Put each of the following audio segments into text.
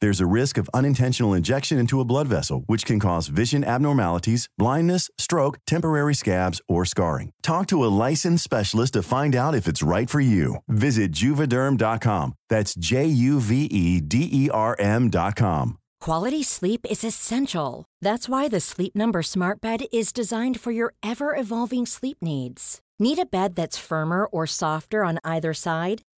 There's a risk of unintentional injection into a blood vessel, which can cause vision abnormalities, blindness, stroke, temporary scabs, or scarring. Talk to a licensed specialist to find out if it's right for you. Visit juvederm.com. That's J U V E D E R M.com. Quality sleep is essential. That's why the Sleep Number Smart Bed is designed for your ever evolving sleep needs. Need a bed that's firmer or softer on either side?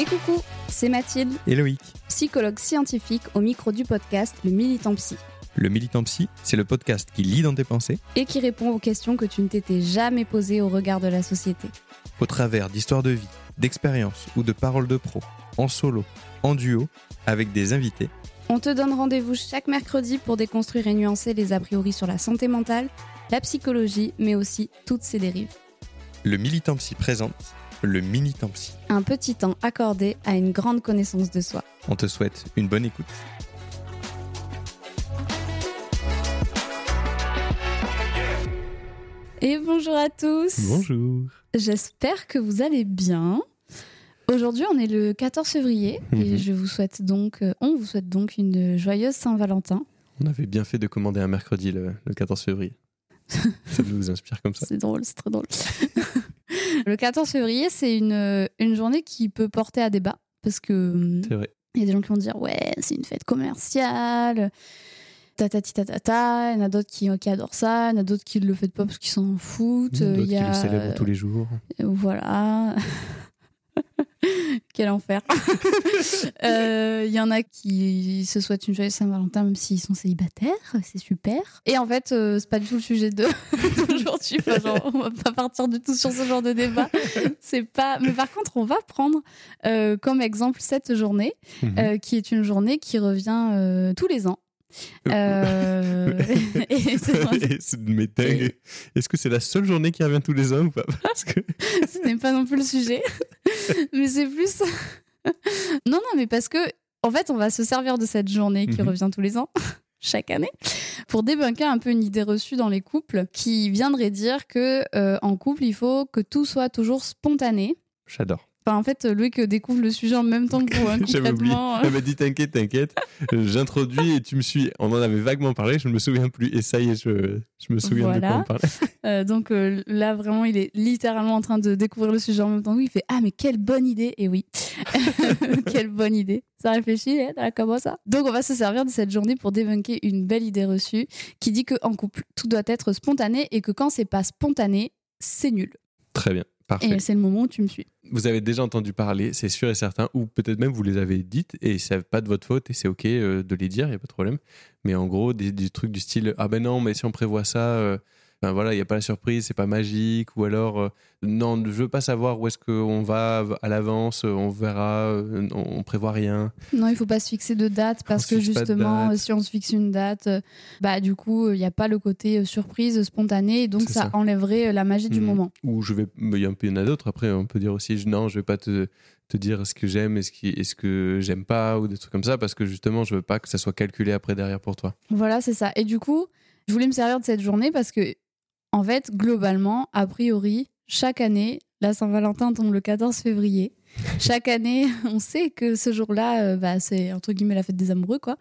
Et coucou, c'est Mathilde, Et Loïc. psychologue scientifique au micro du podcast Le Militant Psy, Le Militant Psy, c'est le podcast qui lit dans tes pensées et qui répond aux questions que tu ne t'étais jamais posées au regard de la société. au travers d'histoires de vie, d'expériences ou de paroles de pro, en solo, en duo, avec des invités. On te donne rendez-vous chaque mercredi pour déconstruire et nuancer les a priori sur la santé mentale, la psychologie, mais aussi toutes ses dérives. Le Militant Psy présente le Minitant Psy. Un petit temps accordé à une grande connaissance de soi. On te souhaite une bonne écoute. Et bonjour à tous Bonjour. J'espère que vous allez bien. Aujourd'hui, on est le 14 février et Mhm. je vous souhaite donc, euh, on vous souhaite donc une joyeuse Saint-Valentin. On avait bien fait de commander un mercredi le, le 14 février. ça nous inspire comme ça? C'est drôle, c'est très drôle. le 14 février, c'est une, une journée qui peut porter à débat parce que hum, C'est vrai. il y a des gens qui vont dire ouais, c'est une fête commerciale. Tatati tatata, il y en a d'autres qui, qui adorent ça, il y en a d'autres qui ne le font pas parce qu'ils s'en foutent. D'autres il y qui a... le célèbrent tous les jours. Euh, Voilà. Quel enfer. Euh, Il y en a qui se souhaitent une joyeuse Saint-Valentin même s'ils sont célibataires, c'est super. Et en fait, euh, c'est pas du tout le sujet de d'aujourd'hui. Enfin, genre, on va pas partir du tout sur ce genre de débat. C'est pas. Mais par contre, on va prendre euh, comme exemple cette journée, Mhm. euh, qui est une journée qui revient euh, tous les ans. Euh. Est-ce que c'est la seule journée qui revient tous les ans ou pas? Parce que ce n'est pas non plus le sujet. mais c'est plus. non, non, mais parce que, en fait, on va se servir de cette journée qui Mhm. revient tous les ans, chaque année, pour débunker un peu une idée reçue dans les couples qui viendrait dire que euh, en couple, il faut que tout soit toujours spontané. j'adore. Enfin, en fait, Loïc découvre le sujet en même temps que vous, hein, J'avais oublié. concrètement. M'a dit t'inquiète, t'inquiète. J'introduis et tu me suis. On en avait vaguement parlé, je ne me souviens plus. Et ça y est, je, je me souviens de quoi on parlait. Euh, donc euh, là, vraiment, il est littéralement en train de découvrir le sujet en même temps. que vous. Il fait Ah, mais quelle bonne idée Et oui, quelle bonne idée. Ça réfléchit, hein, comment ça? Donc, on va se servir de cette journée pour débunker une belle idée reçue qui dit qu'en couple, tout doit être spontané et que quand c'est pas spontané, c'est nul. Très bien, parfait. Et c'est le moment où tu me suis. Vous avez déjà entendu parler, c'est sûr et certain, ou peut-être même vous les avez dites et c'est pas de votre faute et c'est ok euh, de les dire, il y a pas de problème. Mais en gros, des, des trucs du style ah ben non, mais si on prévoit ça, euh, enfin, voilà, il n'y a pas la surprise, c'est pas magique, ou alors, euh, non, je veux pas savoir où est-ce qu'on va à l'avance, on verra, euh, on, on prévoit rien. Non, il faut pas se fixer de date parce que justement, si on se fixe une date, euh, bah du coup, il n'y a pas le côté euh, surprise, spontané, et donc ça, ça. enlèverait euh, la magie du Mhm. moment. Ou je vais, mais il y en a- il y en a d'autres. Après, on peut dire aussi, je- non, je vais pas te, te dire ce que j'aime et ce, qui, et ce que j'aime pas, ou des trucs comme ça, parce que justement, je veux pas que ça soit calculé après derrière pour toi. Voilà, c'est ça. Et du coup, je voulais me servir de cette journée parce que, en fait, globalement, a priori, chaque année, la Saint-Valentin tombe le 14 février. Chaque année, on sait que ce jour-là, euh, bah, c'est entre guillemets la fête des amoureux, quoi.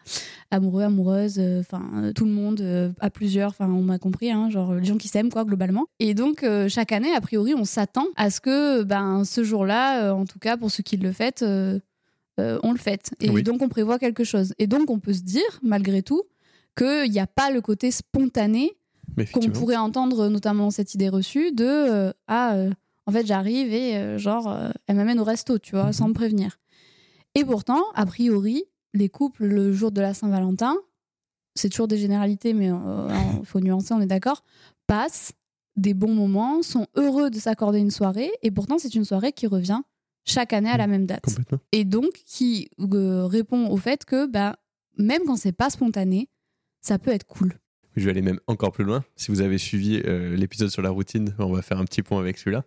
Amoureux, amoureuses, euh, enfin euh, tout le monde euh, à plusieurs, enfin on m'a compris, hein, genre les gens qui s'aiment, quoi, globalement. Et donc chaque année, a priori, on s'attend à ce que, ben ce jour-là, en tout cas pour ceux qui le fêtent, on le fête. Et Oui. donc on prévoit quelque chose. Et donc on peut se dire, malgré tout, qu'il n'y a pas le côté spontané qu'on pourrait entendre, notamment cette idée reçue de euh, ah euh, en fait j'arrive et euh, genre elle m'amène au resto, tu vois, Mhm. sans me prévenir. Et pourtant, a priori, les couples le jour de la Saint-Valentin, c'est toujours des généralités, mais il faut nuancer, on est d'accord, passent des bons moments, sont heureux de s'accorder une soirée, et pourtant c'est une soirée qui revient chaque année à la même date et donc qui répond au fait que bah, même quand c'est pas spontané, ça peut être cool. Je vais aller même encore plus loin. Si vous avez suivi euh, l'épisode sur la routine, on va faire un petit point avec celui-là.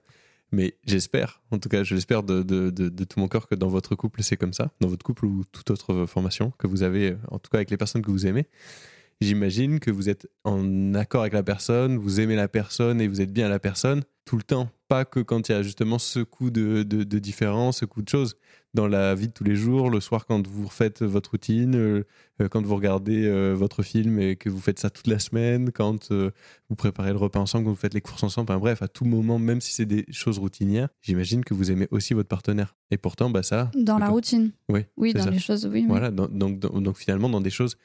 Mais j'espère, en tout cas, je l'espère de, de- tout mon cœur que dans votre couple, c'est comme ça. Dans votre couple ou toute autre formation que vous avez, en tout cas avec les personnes que vous aimez. J'imagine que vous êtes en accord avec la personne, vous aimez la personne et vous êtes bien à la personne tout le temps. Pas que quand il y a justement ce coup de, de, de différence, ce coup de choses. Dans la vie de tous les jours, le soir quand vous refaites votre routine, euh, euh, quand vous regardez euh, votre film et que vous faites ça toute la semaine, quand euh, vous préparez le repas ensemble, quand vous faites les courses ensemble, enfin, bref, à tout moment, même si c'est des choses routinières, j'imagine que vous aimez aussi votre partenaire. Et pourtant, bah ça. Dans la pas- routine. Oui, Oui, dans ça. les choses, oui. Voilà, donc, donc, donc, finalement, dans des choses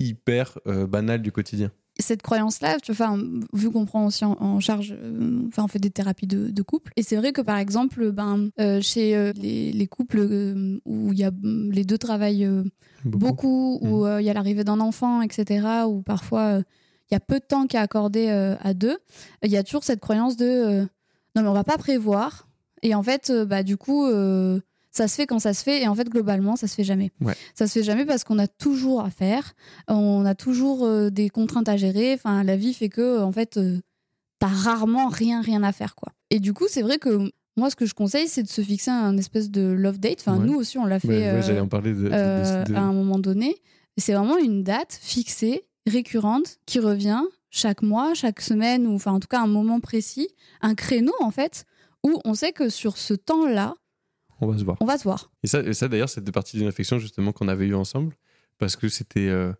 hyper banales du quotidien. Cette croyance-là, tu vois, enfin, vu qu'on prend aussi en, en charge, euh, enfin, on fait des thérapies de, de couple. Et c'est vrai que par exemple, ben, euh, chez euh, les, les couples où il y a mm, les deux travaillent beaucoup, où euh, il y a l'arrivée d'un enfant, etc., où parfois il y a peu de temps qui est accordé à deux, il y a toujours cette croyance de non mais on va pas prévoir. Et en fait, bah du coup, ça se fait quand ça se fait, et en fait globalement, ça se fait jamais. Ouais. Ça se fait jamais parce qu'on a toujours à faire, on a toujours euh, des contraintes à gérer. Enfin, la vie fait que en fait, euh, t'as rarement rien rien à faire quoi. Et du coup, c'est vrai que moi, ce que je conseille, c'est de se fixer un espèce de love date. Enfin, Ouais. nous aussi, on l'a fait. Ouais, ouais, euh, J'allais en parler de- euh, de- à un moment donné. C'est vraiment une date fixée, récurrente, qui revient chaque mois, chaque semaine, ou enfin en tout cas un moment précis, un créneau en fait, où on sait que sur ce temps-là, On va se voir. on va se voir. Et ça, et ça d'ailleurs, c'était partie d'une réflexion justement qu'on avait eue ensemble, parce que c'était. euh,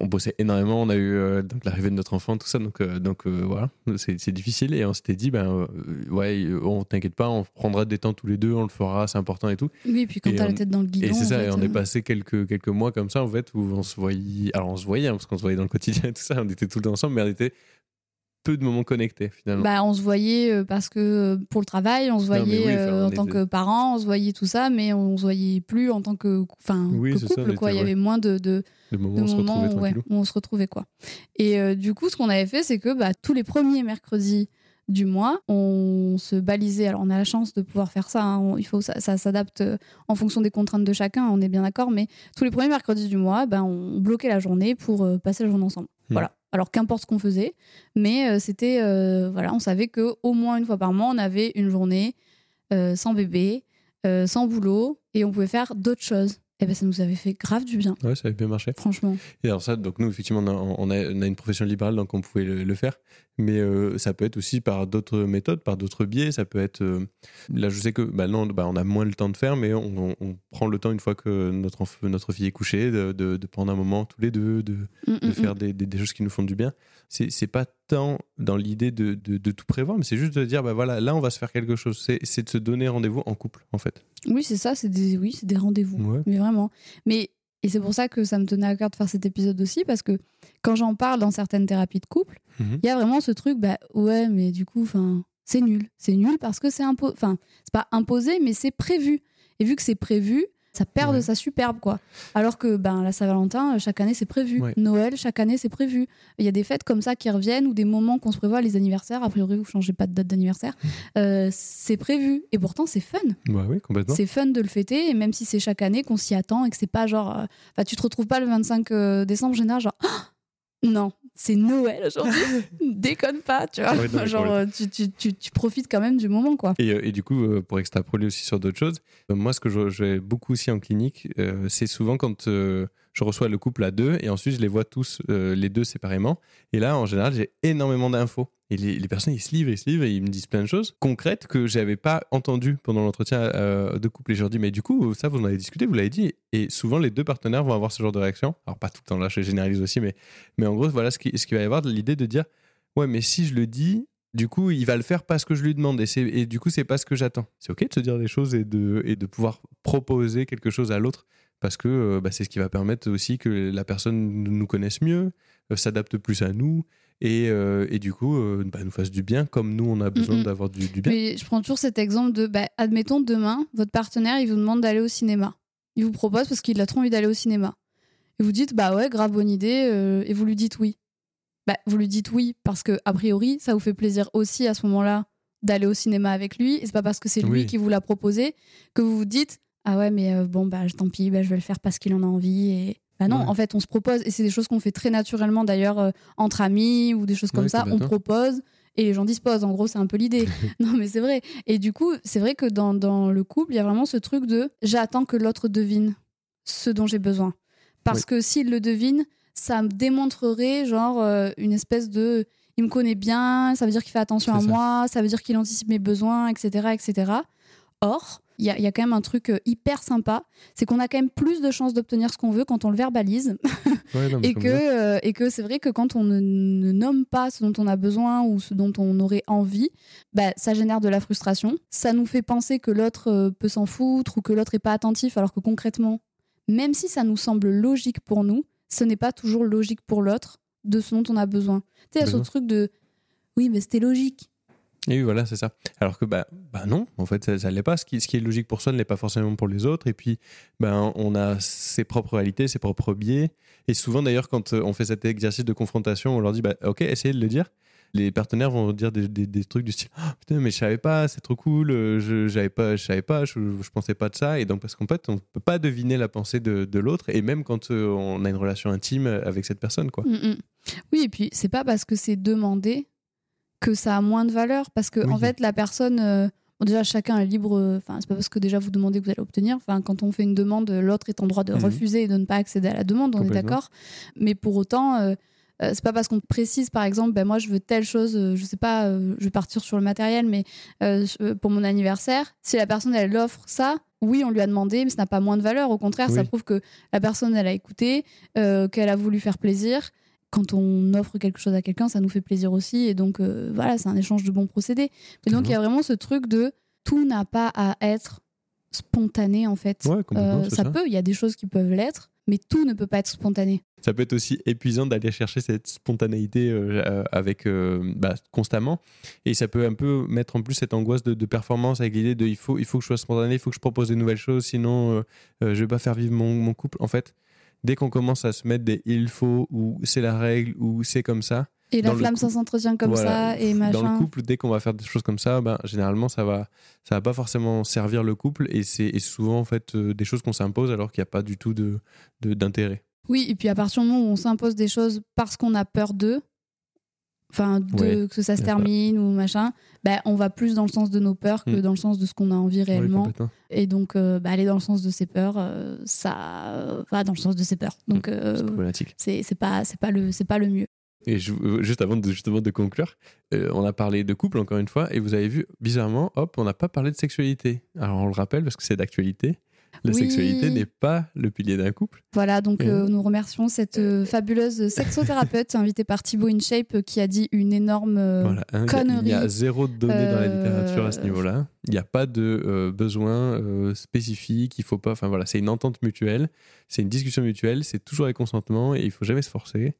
on bossait énormément, on a eu euh, l'arrivée de notre enfant, tout ça, donc, euh, donc euh, voilà, c'est difficile. Et on s'était dit, ben euh, ouais, on t'inquiète pas, on prendra des temps tous les deux, on le fera, c'est important et tout. Oui, puis quand Et t'as la tête dans le guidon. et c'est ça, fait, et on est passé quelques, quelques mois comme ça, en fait, où on se voyait. Alors on se voyait, hein, parce qu'on se voyait dans le quotidien et tout ça, on était tout le temps ensemble, mais on était peu de moments connectés finalement. Bah, on se voyait euh, parce que euh, pour le travail, on se voyait oui, enfin, euh, on en tant était- que parents, on se voyait tout ça, mais on se voyait plus en tant que, enfin, Oui, que ça, couple. on quoi. Il y avait moins de, on moments où, ouais, tranquillou. où on se retrouvait quoi. Et euh, du coup, ce qu'on avait fait, c'est que bah, tous les premiers mercredis du mois, on se balisait. Alors, on a la chance de pouvoir faire ça. hein. On- il faut ça, ça s'adapte en fonction des contraintes de chacun. On est bien d'accord. Mais tous les premiers mercredis du mois, ben, on bloquait la journée pour passer la journée ensemble. Hmm. Voilà. Alors qu'importe ce qu'on faisait, mais euh, c'était euh, voilà, on savait que au moins une fois par mois, on avait une journée euh, sans bébé, sans boulot, et on pouvait faire d'autres choses. Et ben ça nous avait fait grave du bien, Ouais, ça avait bien marché. franchement. Et alors ça, donc nous, effectivement, on a, on a- on a une profession libérale, donc on pouvait le, le faire. Mais euh, ça peut être aussi par d'autres méthodes, par d'autres biais. Ça peut être... euh, là, je sais que bah, non, bah, on a moins le temps de faire, mais on, on- prend le temps, une fois que notre, notre fille est couchée, de, de- de prendre un moment tous les deux, de, Mm, de mm, faire des, des- des choses qui nous font du bien. C'est c'est pas tant dans l'idée de, de- de tout prévoir, mais c'est juste de dire, bah voilà, là, on va se faire quelque chose. C'est c'est de se donner rendez-vous en couple, en fait. mm. Oui, c'est ça, c'est des, oui, c'est des rendez-vous. Ouais. Mais vraiment. Mais, et c'est pour ça que ça me tenait à cœur de faire cet épisode aussi, parce que quand j'en parle dans certaines thérapies de couple, Mhm. il y a vraiment ce truc, bah ouais, mais du coup, enfin, c'est nul. C'est nul parce que c'est imposé. Enfin, c'est pas imposé, mais c'est prévu. Et vu que c'est prévu, ça perd de sa superbe, quoi. Alors que ben, la Saint-Valentin, euh, chaque année, c'est prévu. Ouais. Noël, chaque année, c'est prévu. Il y a des fêtes comme ça qui reviennent ou des moments qu'on se prévoit, les anniversaires. A priori, vous changez pas de date d'anniversaire. Euh, c'est prévu. Et pourtant, c'est fun. Bah oui, complètement. C'est fun de le fêter, et même si c'est chaque année qu'on s'y attend et que c'est pas genre. euh, Enfin, tu te retrouves pas le 25 euh, décembre, général, genre. Non, c'est Noël aujourd'hui. Déconne pas, tu vois. Ouais, non, mais genre, tu, tu- tu- tu profites quand même du moment, quoi. Et, euh, et du coup, euh, pour extrapoler aussi sur d'autres choses, euh, moi, ce que je j'ai beaucoup aussi en clinique, euh, c'est souvent quand euh, je reçois le couple à deux et ensuite je les vois tous, euh, les deux séparément. Et là, en général, j'ai énormément d'infos. Et les, les personnes, ils se livrent, ils se livrent et ils me disent plein de choses concrètes que j'avais pas entendues pendant l'entretien euh, de couple. Et je leur dis, mais du coup, ça, vous en avez discuté, vous l'avez dit. Et souvent, les deux partenaires vont avoir ce genre de réaction. Alors, pas tout le temps, là, je généralise aussi, mais, mais en gros, voilà ce qui, ce qui va y avoir, l'idée de dire, ouais, mais si je le dis, du coup, il va le faire parce que je lui demande et, et du coup, c'est pas ce que j'attends. C'est ok de se dire des choses et de, et de pouvoir proposer quelque chose à l'autre parce que euh, bah, c'est ce qui va permettre aussi que la personne nous connaisse mieux, euh, s'adapte plus à nous et, euh, et du coup, euh, bah, nous fasse du bien comme nous, on a besoin d'avoir du, du bien. Mais je prends toujours cet exemple de, bah, admettons demain, votre partenaire, il vous demande d'aller au cinéma. Il vous propose parce qu'il a trop envie d'aller au cinéma. Et vous dites, bah ouais, grave bonne idée, euh, et vous lui dites oui. Bah, vous lui dites oui parce que, a priori, ça vous fait plaisir aussi à ce moment-là d'aller au cinéma avec lui. Et c'est pas parce que c'est lui Oui. qui vous l'a proposé que vous vous dites, ah ouais, mais euh, bon, bah tant pis, bah, je vais le faire parce qu'il en a envie. Et... Bah non, Ouais. en fait, on se propose, et c'est des choses qu'on fait très naturellement d'ailleurs euh, entre amis ou des choses comme Ouais, ça. On propose et les gens disposent. En gros, c'est un peu l'idée. non, mais c'est vrai. Et du coup, c'est vrai que dans, dans le couple, il y a vraiment ce truc de j'attends que l'autre devine ce dont j'ai besoin. Parce Oui. que s'il le devine, ça me démontrerait genre euh, une espèce de il me connaît bien, ça veut dire qu'il fait attention à ça. moi, ça veut dire qu'il anticipe mes besoins, etc. etc. Or, il y, y a quand même un truc euh, hyper sympa, c'est qu'on a quand même plus de chances d'obtenir ce qu'on veut quand on le verbalise Ouais, non, mais et que, euh, et que c'est vrai que quand on ne, ne nomme pas ce dont on a besoin ou ce dont on aurait envie, bah, ça génère de la frustration. Ça nous fait penser que l'autre euh, peut s'en foutre ou que l'autre est pas attentif, alors que concrètement, même si ça nous semble logique pour nous, ce n'est pas toujours logique pour l'autre de ce dont on a besoin. Tu sais, il y a ce truc de oui, mais c'était logique. Et oui, voilà, c'est ça. Alors que, bah, bah non, en fait, ça, ça l'est pas. Ce qui, est logique pour soi ne l'est pas forcément pour les autres. Et puis, ben, on a ses propres réalités, ses propres biais. Et souvent, d'ailleurs, quand euh, on fait cet exercice de confrontation, on leur dit, bah, OK, essayez de le dire. Les partenaires vont dire des, trucs du style Ah, Putain, mais je savais pas, c'est trop cool, euh, je j'avais pas, je savais pas, je, je pensais pas de ça. Et donc, parce qu'en fait, on peut pas deviner la pensée de, de l'autre, et même quand euh, on a une relation intime avec cette personne, quoi. Mm, mm. Oui, et puis c'est pas parce que c'est demandé que ça a moins de valeur, parce que Oui. en fait la personne, euh, bon, déjà chacun est libre. euh, Enfin, c'est pas parce que déjà vous demandez que vous allez obtenir. Enfin, quand on fait une demande, l'autre est en droit de Mhm. refuser et de ne pas accéder à la demande. On est d'accord. Mais pour autant. euh, euh, c'est pas parce qu'on précise par exemple ben moi je veux telle chose euh, je sais pas euh, je vais partir sur le matériel mais pour mon anniversaire si la personne elle offre ça oui on lui a demandé mais ça n'a pas moins de valeur au contraire ça prouve que la personne elle a écouté qu'elle a voulu faire plaisir quand on offre quelque chose à quelqu'un, ça nous fait plaisir aussi. Et donc, euh, voilà, c'est un échange de bons procédés. Mais donc, il y a vraiment ce truc de tout n'a pas à être spontané, en fait. Ouais, Euh, ça, ça. peut, il y a des choses qui peuvent l'être, mais tout ne peut pas être spontané. Ça peut être aussi épuisant d'aller chercher cette spontanéité euh, avec bah, constamment, et ça peut un peu mettre en plus cette angoisse de, de performance avec l'idée de il faut, il faut que je sois spontané, il faut que je propose de nouvelles choses, sinon je vais pas faire vivre mon, mon couple. En fait, dès qu'on commence à se mettre des il faut ou c'est la règle ou c'est comme ça, Et la Dans flamme, ça s'entretient comme Voilà. ça, et dans machin. le couple, dès qu'on va faire des choses comme ça, ben, généralement ça va, ça va pas forcément servir le couple, et c'est souvent en fait euh, des choses qu'on s'impose alors qu'il n'y a pas du tout de de- d'intérêt. Oui, et puis à partir du moment où on s'impose des choses parce qu'on a peur d'eux, enfin, Ouais, que ça se ça. termine ou machin, bah, on va plus dans le sens de nos peurs que Mm. dans le sens de ce qu'on a envie réellement. Et donc, euh, bah, aller dans le sens de ses peurs, euh, ça va dans le sens de ses peurs. Donc, euh, C'est problématique. c'est pas, c'est pas, le- c'est pas le mieux. Et je- euh, juste avant de, justement de conclure, on a parlé de couple encore une fois, et vous avez vu, bizarrement, hop, on n'a pas parlé de sexualité. Alors on le rappelle parce que c'est d'actualité. La Oui. sexualité n'est pas le pilier d'un couple. Voilà, donc euh, nous remercions cette euh, fabuleuse sexothérapeute invitée par Thibaut InShape euh, qui a dit une énorme. euh, Voilà, hein, il y a- il y, connerie. a zéro données dans la littérature à ce niveau-là. Il n'y a pas de besoin spécifique. Il faut pas. Enfin voilà, c'est une entente mutuelle, c'est une discussion mutuelle, c'est toujours avec consentement et il faut jamais se forcer.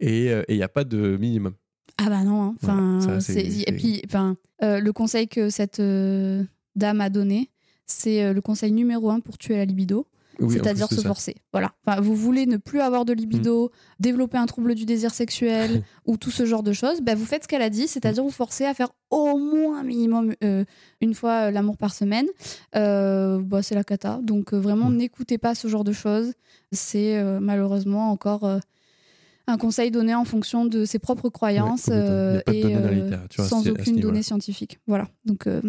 Et il n'y a pas de minimum. Ah bah non, hein. enfin, Voilà, ça, et puis, enfin, le conseil que cette dame a donné, c'est euh, le conseil numéro un pour tuer la libido. Oui, c'est-à-dire se ça. forcer. Voilà. Enfin, vous voulez ne plus avoir de libido, développer un trouble du désir sexuel ou tout ce genre de choses, bah, vous faites ce qu'elle a dit, c'est-à-dire vous forcez à faire au moins minimum euh, une fois euh, l'amour par semaine. Euh, bah, c'est la cata. Donc euh, vraiment, Mm. n'écoutez pas ce genre de choses. C'est malheureusement encore un conseil donné en fonction de ses propres croyances et euh, sans aucune donnée scientifique. Voilà. Donc euh,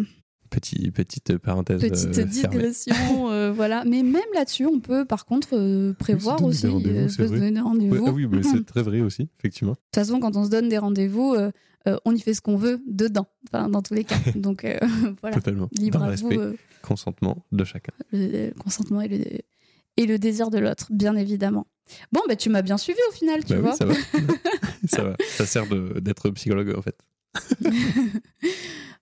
Petit, petite parenthèse. petite euh, digression, euh, voilà. Mais même là-dessus, on peut par contre euh, prévoir aussi, c'est peut se donner des rendez-vous. Ouais, ah oui, mais De c'est très vrai aussi, effectivement. toute façon, quand on se donne des rendez-vous, on y fait ce qu'on veut dedans, enfin, dans tous les cas. Donc voilà, Totalement. libre Dans à vous, respect, euh, consentement de chacun. le consentement et le, et le désir de l'autre, bien évidemment. Bon, bah, tu m'as bien suivi au final, tu Bah vois. oui, ça va. ça va. Ça sert de- d'être psychologue, en fait.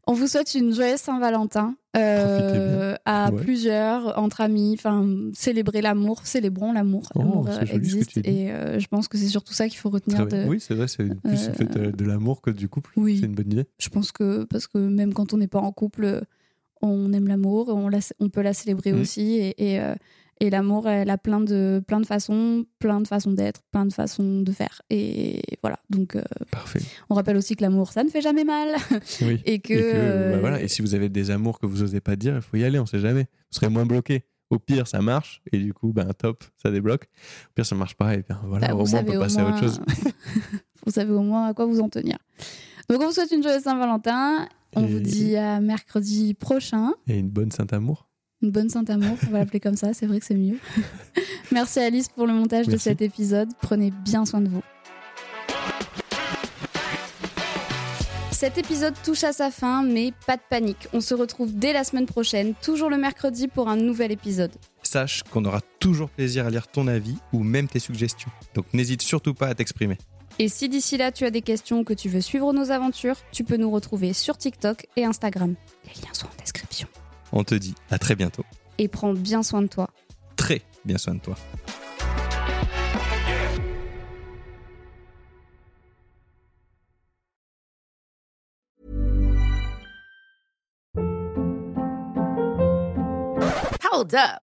On vous souhaite une joyeuse Saint-Valentin euh, à Ouais. plusieurs, entre amis. Enfin, célébrer l'amour, célébrons l'amour. Oh, l'amour euh, existe et euh, je pense que c'est surtout ça qu'il faut retenir de. Oui, c'est vrai, c'est plus euh, une fête de l'amour que du couple. Oui. C'est une bonne idée. Je pense que parce que même quand on n'est pas en couple, on aime l'amour, on, la- on peut la célébrer Mm. aussi et, et, et l'amour, elle a plein de plein de façons, plein de façons d'être, plein de façons de faire et voilà. Donc euh, Parfait. on rappelle aussi que l'amour, ça ne fait jamais mal Oui. et que, Et, que, bah, euh, voilà. et si vous avez des amours que vous osez pas dire, il faut y aller, on sait jamais. Vous serez moins bloqué. Au pire, ça marche, et du coup, ben, top, ça débloque. Au pire, ça marche pas, et bien voilà, bah, au moins, on peut passer à autre chose. vous savez au moins à quoi vous en tenir. Donc on vous souhaite une joyeuse Saint-Valentin. On Et- vous dit à mercredi prochain. Et une bonne Saint-Amour. Une bonne Saint-Amour, on va l'appeler comme ça, c'est vrai que c'est mieux. Merci Alice pour le montage de cet épisode. Prenez bien soin de vous. Cet épisode touche à sa fin, mais pas de panique. On se retrouve dès la semaine prochaine, toujours le mercredi, pour un nouvel épisode. Sache qu'on aura toujours plaisir à lire ton avis ou même tes suggestions. Donc n'hésite surtout pas à t'exprimer. Et si d'ici là tu as des questions ou que tu veux suivre nos aventures, tu peux nous retrouver sur TikTok et Instagram. Les liens sont en description. On te dit à très bientôt. Et prends bien soin de toi. Très bien soin de toi. Hold up.